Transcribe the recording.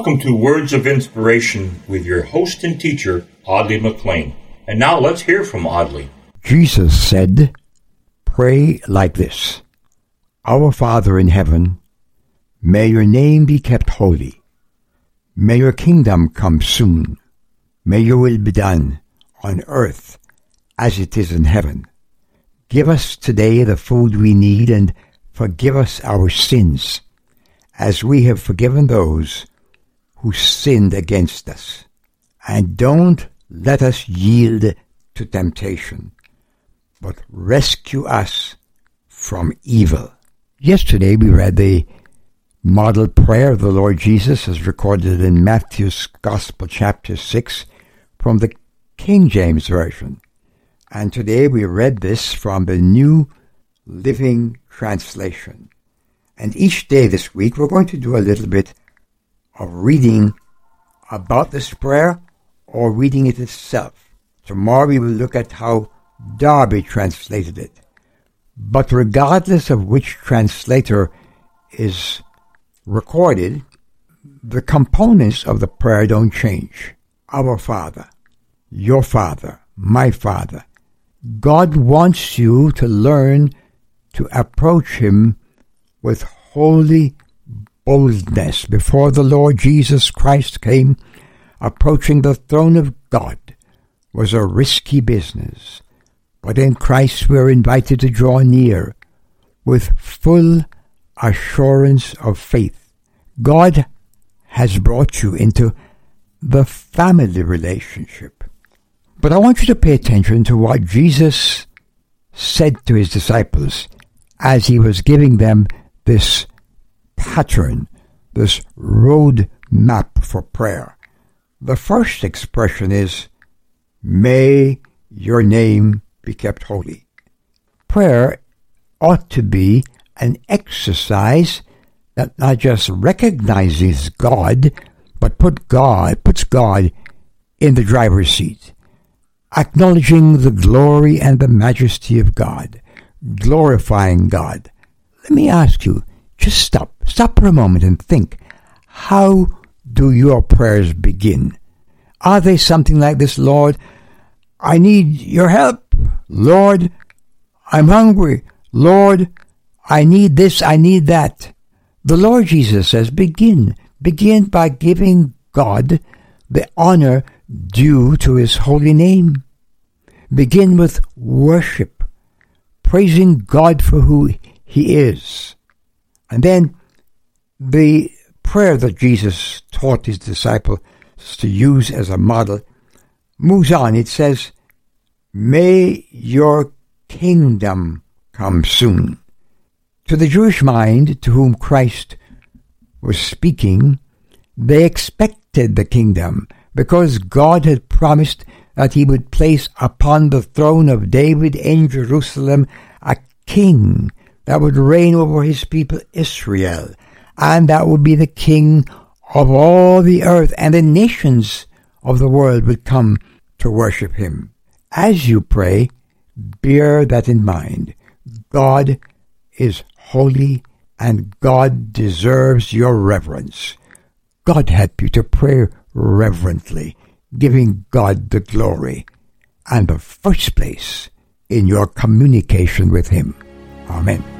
Welcome to Words of Inspiration with your host and teacher, Audley McLean. And now let's hear from Audley. Jesus said, Pray like this Our Father in heaven, may your name be kept holy. May your kingdom come soon. May your will be done on earth as it is in heaven. Give us today the food we need and forgive us our sins as we have forgiven those who sinned against us. And don't let us yield to temptation, but rescue us from evil. Yesterday we read the model prayer of the Lord Jesus as recorded in Matthew's Gospel chapter 6 from the King James Version. And today we read this from the New Living Translation. And each day this week we're going to do a little bit of reading about this prayer or reading it itself. Tomorrow we will look at how Darby translated it. But regardless of which translator is recorded, the components of the prayer don't change. Our Father, your Father, my Father. God wants you to learn to approach Him with holy boldness before the Lord Jesus Christ came. Approaching the throne of God was a risky business, but in Christ we are invited to draw near with full assurance of faith. God has brought you into the family relationship. But I want you to pay attention to what Jesus said to his disciples as he was giving them this pattern, this road map for prayer. The first expression is, May your name be kept holy. Prayer ought to be an exercise that not just recognizes God, but put God, puts God in the driver's seat, acknowledging the glory and the majesty of God, glorifying God. Let me ask you, just stop, stop for a moment and think, how do your prayers begin? Are they something like this, Lord? I need your help. Lord, I'm hungry. Lord, I need this, I need that. The Lord Jesus says, begin. Begin by giving God the honor due to his holy name. Begin with worship, praising God for who he is. And then the prayer that Jesus taught his disciples to use as a model moves on. It says, May your kingdom come soon. To the Jewish mind to whom Christ was speaking, they expected the kingdom because God had promised that he would place upon the throne of David in Jerusalem a king that would reign over his people Israel, and that would be the king of all the earth, and the nations of the world would come to worship him. As you pray, bear that in mind. God is holy and God deserves your reverence. God help you to pray reverently, giving God the glory and the first place in your communication with Him. Amen.